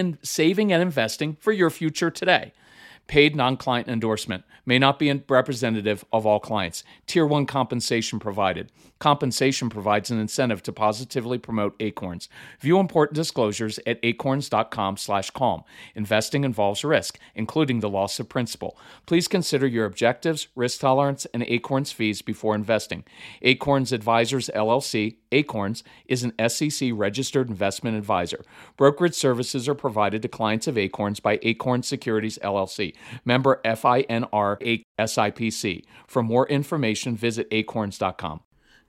in saving and investing for your future today. Paid non client endorsement may not be representative of all clients. Tier 1 compensation provided. Compensation provides an incentive to positively promote Acorns. View important disclosures at acorns.com/calm. Investing involves risk, including the loss of principal. Please consider your objectives, risk tolerance, and Acorns fees before investing. Acorns Advisors LLC, Acorns, is an SEC registered investment advisor. Brokerage services are provided to clients of Acorns by Acorn Securities LLC, member FINRA SIPC. For more information, visit acorns.com.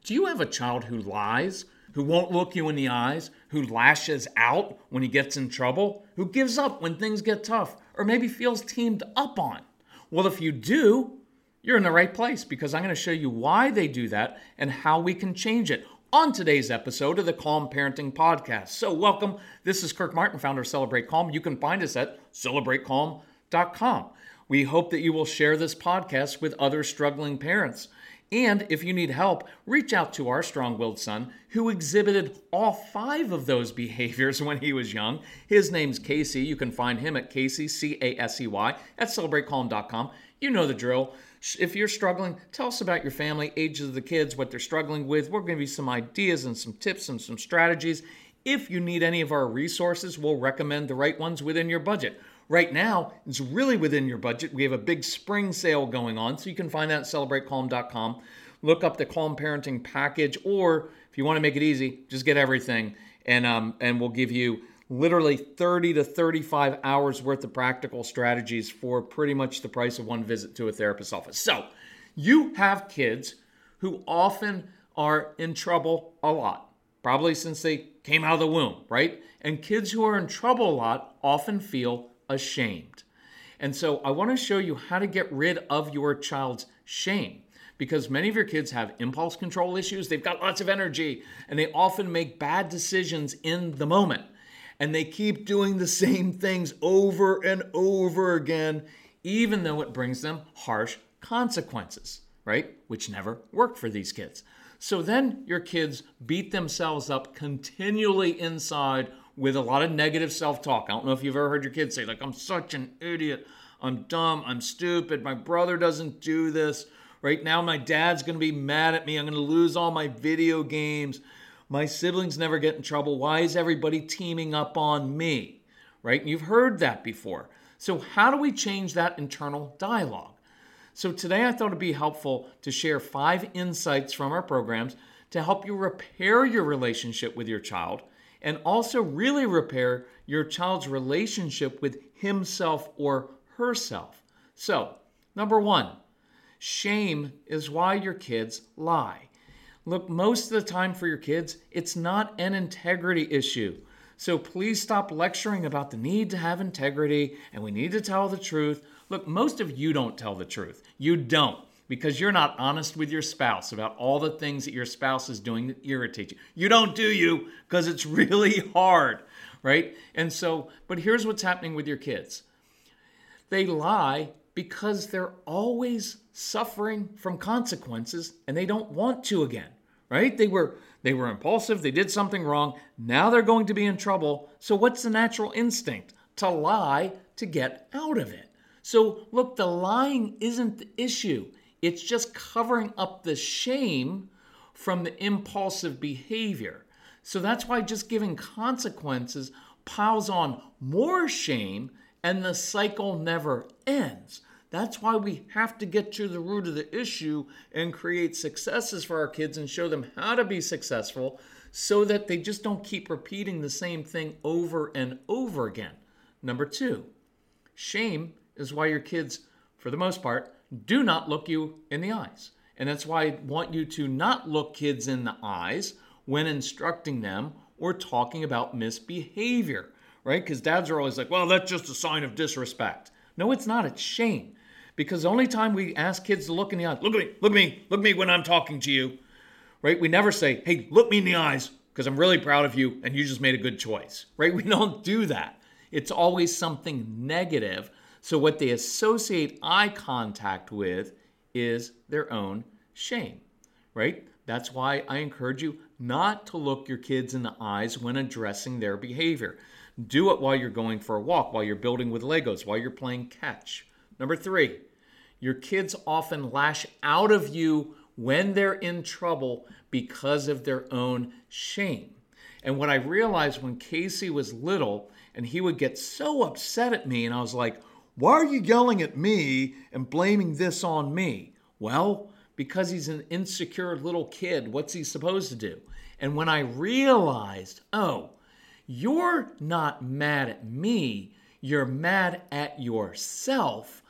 Do you have a child who lies, who won't look you in the eyes, who lashes out when he gets in trouble, who gives up when things get tough, or maybe feels teamed up on? Well, if you do, you're in the right place because I'm going to show you why they do that and how we can change it on today's episode of the Calm Parenting Podcast. So, welcome. This is Kirk Martin, founder of Celebrate Calm. You can find us at celebratecalm.com. We hope that you will share this podcast with other struggling parents. And if you need help, reach out to our strong willed son who exhibited all five of those behaviors when he was young. His name's Casey. You can find him at Casey, C A S E Y, at celebratecalm.com. You know the drill. If you're struggling, tell us about your family, ages of the kids, what they're struggling with. We're going to give you some ideas and some tips and some strategies. If you need any of our resources, we'll recommend the right ones within your budget. Right now, it's really within your budget. We have a big spring sale going on, so you can find that at celebratecalm.com. Look up the Calm Parenting package, or if you want to make it easy, just get everything, and um, and we'll give you literally 30 to 35 hours worth of practical strategies for pretty much the price of one visit to a therapist's office. So, you have kids who often are in trouble a lot, probably since they came out of the womb, right? And kids who are in trouble a lot often feel ashamed. And so I want to show you how to get rid of your child's shame because many of your kids have impulse control issues. They've got lots of energy and they often make bad decisions in the moment. And they keep doing the same things over and over again, even though it brings them harsh consequences, right? Which never work for these kids. So then your kids beat themselves up continually inside with a lot of negative self talk. I don't know if you've ever heard your kids say, like, I'm such an idiot. I'm dumb. I'm stupid. My brother doesn't do this. Right now, my dad's going to be mad at me. I'm going to lose all my video games. My siblings never get in trouble. Why is everybody teaming up on me? Right? And you've heard that before. So, how do we change that internal dialogue? So, today I thought it'd be helpful to share five insights from our programs to help you repair your relationship with your child and also really repair your child's relationship with himself or herself. So, number one, shame is why your kids lie. Look, most of the time for your kids, it's not an integrity issue. So please stop lecturing about the need to have integrity and we need to tell the truth. Look, most of you don't tell the truth. You don't because you're not honest with your spouse about all the things that your spouse is doing that irritate you. You don't do you because it's really hard, right? And so, but here's what's happening with your kids. They lie because they're always suffering from consequences and they don't want to again right? They were they were impulsive they did something wrong. Now they're going to be in trouble. So what's the natural instinct? To lie to get out of it. So look the lying isn't the issue it's just covering up the shame from the impulsive behavior. So that's why just giving consequences piles on more shame and the cycle never ends. That's why we have to get to the root of the issue and create successes for our kids and show them how to be successful so that they just don't keep repeating the same thing over and over again. Number two, shame is why your kids, for the most part, do not look you in the eyes. And that's why I want you to not look kids in the eyes when instructing them or talking about misbehavior, right? Because dads are always like, well, that's just a sign of disrespect. No, it's not. It's shame. Because the only time we ask kids to look in the eyes, look at me, look at me, look at me when I'm talking to you, right? We never say, hey, look me in the eyes because I'm really proud of you and you just made a good choice, right? We don't do that. It's always something negative. So what they associate eye contact with is their own shame, right? That's why I encourage you not to look your kids in the eyes when addressing their behavior. Do it while you're going for a walk, while you're building with Legos, while you're playing catch. Number three, your kids often lash out of you when they're in trouble because of their own shame. And what I realized when Casey was little and he would get so upset at me, and I was like, Why are you yelling at me and blaming this on me? Well, because he's an insecure little kid. What's he supposed to do? And when I realized, oh, you're not mad at me, you're mad at yourself,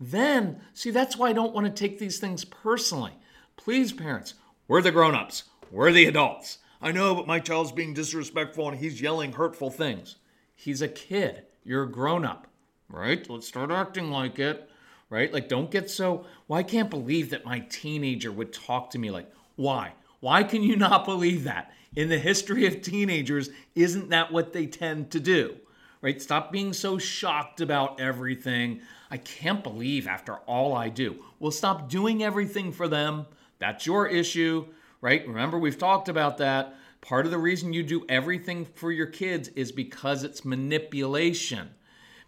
then, see, that's why I don't want to take these things personally. Please, parents, we're the grown ups, we're the adults. I know, but my child's being disrespectful and he's yelling hurtful things. He's a kid. You're a grown up, right? Let's start acting like it, right? Like, don't get so. Well, I can't believe that my teenager would talk to me like, why? Why can you not believe that? In the history of teenagers, isn't that what they tend to do? Right? Stop being so shocked about everything. I can't believe after all I do. Well, stop doing everything for them. That's your issue, right? Remember, we've talked about that. Part of the reason you do everything for your kids is because it's manipulation.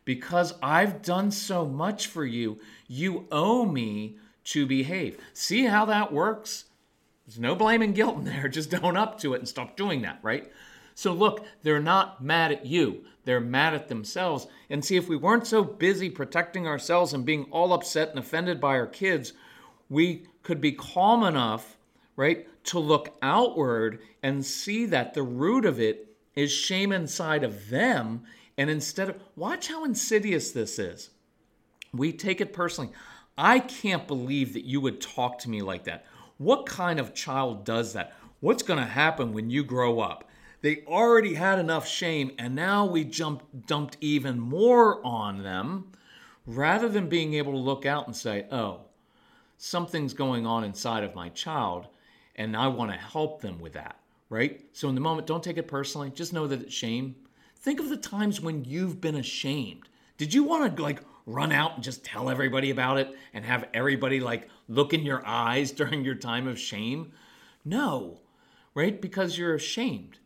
Because I've done so much for you, you owe me to behave. See how that works? There's no blame and guilt in there. Just own up to it and stop doing that, right? So look, they're not mad at you. They're mad at themselves. And see, if we weren't so busy protecting ourselves and being all upset and offended by our kids, we could be calm enough, right, to look outward and see that the root of it is shame inside of them. And instead of, watch how insidious this is. We take it personally. I can't believe that you would talk to me like that. What kind of child does that? What's going to happen when you grow up? They already had enough shame, and now we jumped, dumped even more on them rather than being able to look out and say, oh, something's going on inside of my child, and I want to help them with that, right? So in the moment, don't take it personally. Just know that it's shame. Think of the times when you've been ashamed. Did you want to like run out and just tell everybody about it and have everybody like look in your eyes during your time of shame? No, right? Because you're ashamed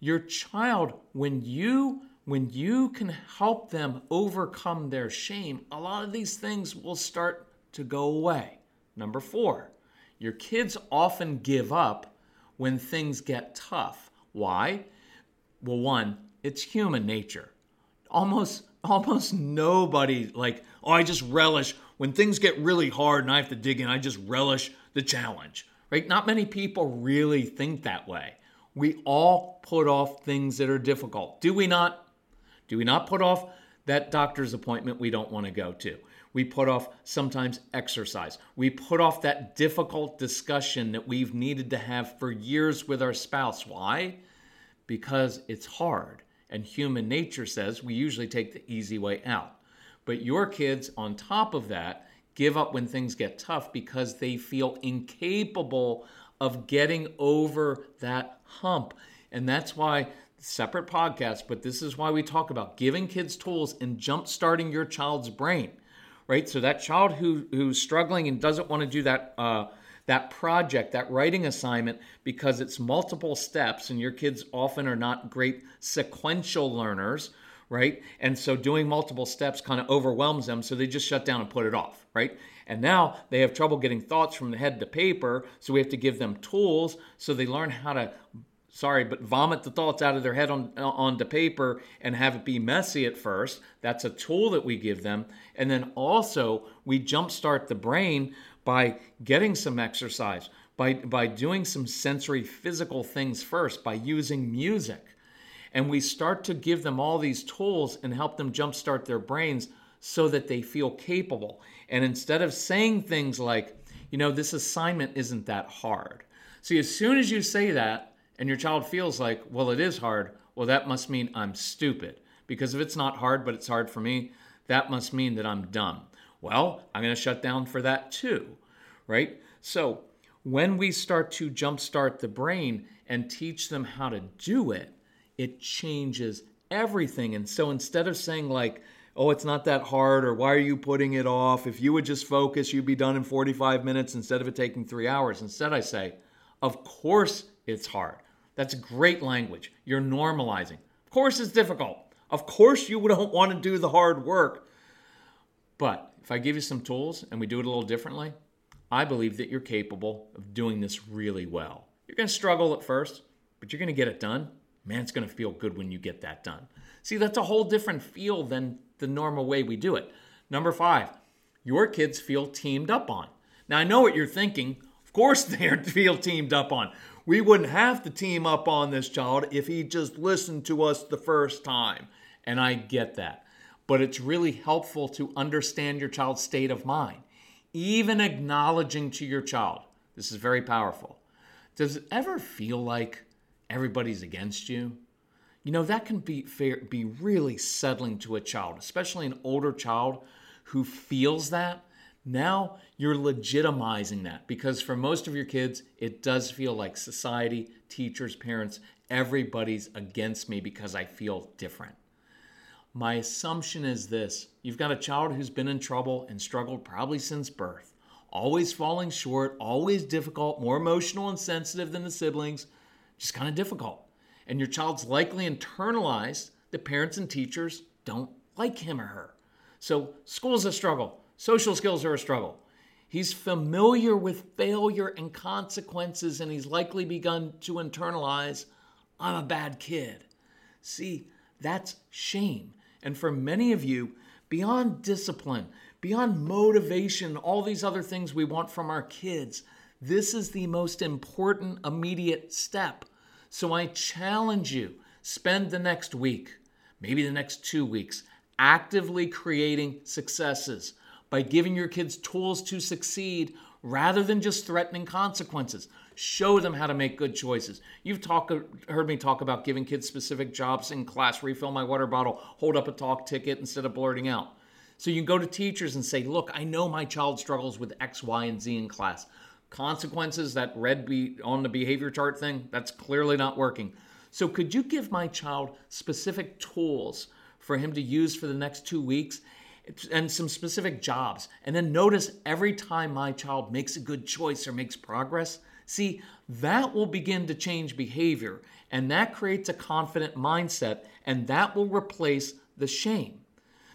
your child when you when you can help them overcome their shame a lot of these things will start to go away number 4 your kids often give up when things get tough why well one it's human nature almost almost nobody like oh i just relish when things get really hard and i have to dig in i just relish the challenge right not many people really think that way we all put off things that are difficult. Do we not? Do we not put off that doctor's appointment we don't want to go to? We put off sometimes exercise. We put off that difficult discussion that we've needed to have for years with our spouse. Why? Because it's hard. And human nature says we usually take the easy way out. But your kids, on top of that, give up when things get tough because they feel incapable of getting over that hump. And that's why separate podcast, but this is why we talk about giving kids tools and jump starting your child's brain, right? So that child who who's struggling and doesn't want to do that uh, that project, that writing assignment, because it's multiple steps, and your kids often are not great sequential learners, right? And so doing multiple steps kind of overwhelms them, so they just shut down and put it off, right? And now they have trouble getting thoughts from the head to paper. So we have to give them tools so they learn how to, sorry, but vomit the thoughts out of their head on, onto paper and have it be messy at first. That's a tool that we give them. And then also we jumpstart the brain by getting some exercise, by, by doing some sensory physical things first, by using music. And we start to give them all these tools and help them jumpstart their brains so that they feel capable. And instead of saying things like, you know, this assignment isn't that hard. See, as soon as you say that and your child feels like, well, it is hard, well, that must mean I'm stupid Because if it's not hard, but it's hard for me, that must mean that I'm dumb. Well, I'm going to shut down for that too, right? So when we start to jumpstart the brain and teach them how to do it, it changes everything. And so instead of saying, like, oh, it's not that hard, or why are you putting it off? If you would just focus, you'd be done in 45 minutes instead of it taking three hours. Instead, I say, of course it's hard. That's great language. You're normalizing. Of course it's difficult. Of course you don't want to do the hard work. But if I give you some tools and we do it a little differently, I believe that you're capable of doing this really well. You're going to struggle at first, but you're going to get it done. Man, it's going to feel good when you get that done. See, that's a whole different feel than the normal way we do it. Number five, your kids feel teamed up on. Now, I know what you're thinking. Of course, they feel teamed up on. We wouldn't have to team up on this child if he just listened to us the first time. And I get that. But it's really helpful to understand your child's state of mind. Even acknowledging to your child, this is very powerful. Does it ever feel like everybody's against you? You know, that can be fair, be really settling to a child, especially an older child who feels that. Now you're legitimizing that because for most of your kids, it does feel like society, teachers, parents, everybody's against me because I feel different. My assumption is this you've got a child who's been in trouble and struggled probably since birth, always falling short, always difficult, more emotional and sensitive than the siblings, just kind of difficult and your child's likely internalized that parents and teachers don't like him or her. So, school's a struggle, social skills are a struggle. He's familiar with failure and consequences, and he's likely begun to internalize, I'm a bad kid. See, that's shame. And for many of you, beyond discipline, beyond motivation, all these other things we want from our kids, this is the most important immediate step. So I challenge you spend the next week, maybe the next two weeks, actively creating successes by giving your kids tools to succeed rather than just threatening consequences. Show them how to make good choices. You've talk, heard me talk about giving kids specific jobs in class, refill my water bottle, hold up a talk ticket instead of blurting out. So you can go to teachers and say, Look, I know my child struggles with X, Y, and Z in class consequences, that red be on the behavior chart thing, that's clearly not working. So, could you give my child specific tools for him to use for the next two weeks and some specific jobs? And then notice every time my child makes a good choice or makes progress, see, that will begin to change behavior. And that creates a confident mindset, and that will replace the shame.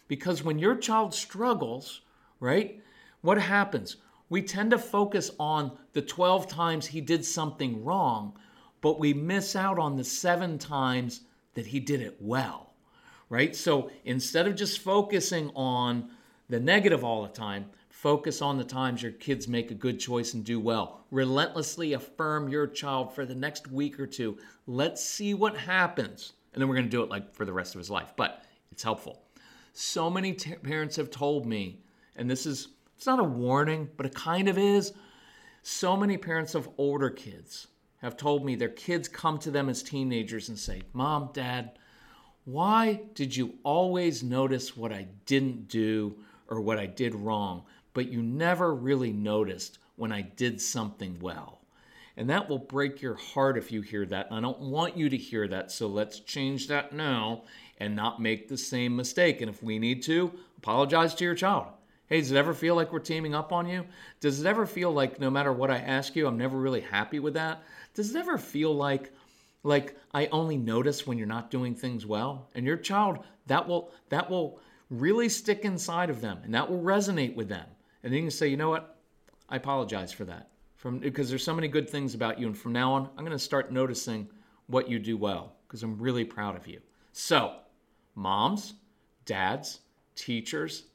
Because when your child struggles, right, what happens? we tend to focus on the 12 times he did something wrong, but we miss out on the seven times that he did it well, right? So instead of just focusing on the negative all the time, focus on the times your kids make a good choice and do well. Relentlessly affirm your child for the next week or two. Let's see what happens. And then we're going to do it like for the rest of his life, but it's helpful. So many t- parents have told me, and this is it's not a warning, but it kind of is. So many parents of older kids have told me their kids come to them as teenagers and say, Mom, Dad, why did you always notice what I didn't do or what I did wrong, but you never really noticed when I did something well? And that will break your heart if you hear that. I don't want you to hear that, so let's change that now and not make the same mistake. And if we need to, apologize to your child. Hey, does it ever feel like we're teaming up on you? Does it ever feel like no matter what I ask you, I'm never really happy with that? Does it ever feel like like I only notice when you're not doing things well? And your child, that will that will really stick inside of them and that will resonate with them. And then you can say, you know what? I apologize for that. From because there's so many good things about you. And from now on, I'm gonna start noticing what you do well, because I'm really proud of you. So, moms, dads, teachers,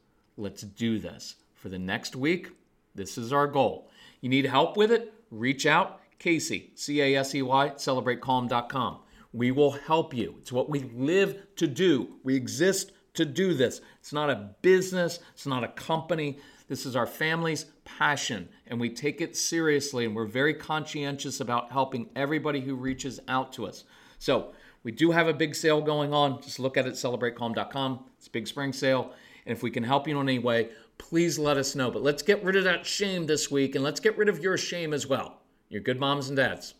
Let's do this. For the next week, this is our goal. You need help with it? Reach out. Casey, C A S E Y, celebratecalm.com. We will help you. It's what we live to do. We exist to do this. It's not a business, it's not a company. This is our family's passion, and we take it seriously, and we're very conscientious about helping everybody who reaches out to us. So, We do have a big sale going on. Just look at it, celebratecalm.com. It's a big spring sale. And if we can help you in any way, please let us know. But let's get rid of that shame this week and let's get rid of your shame as well. You're good moms and dads.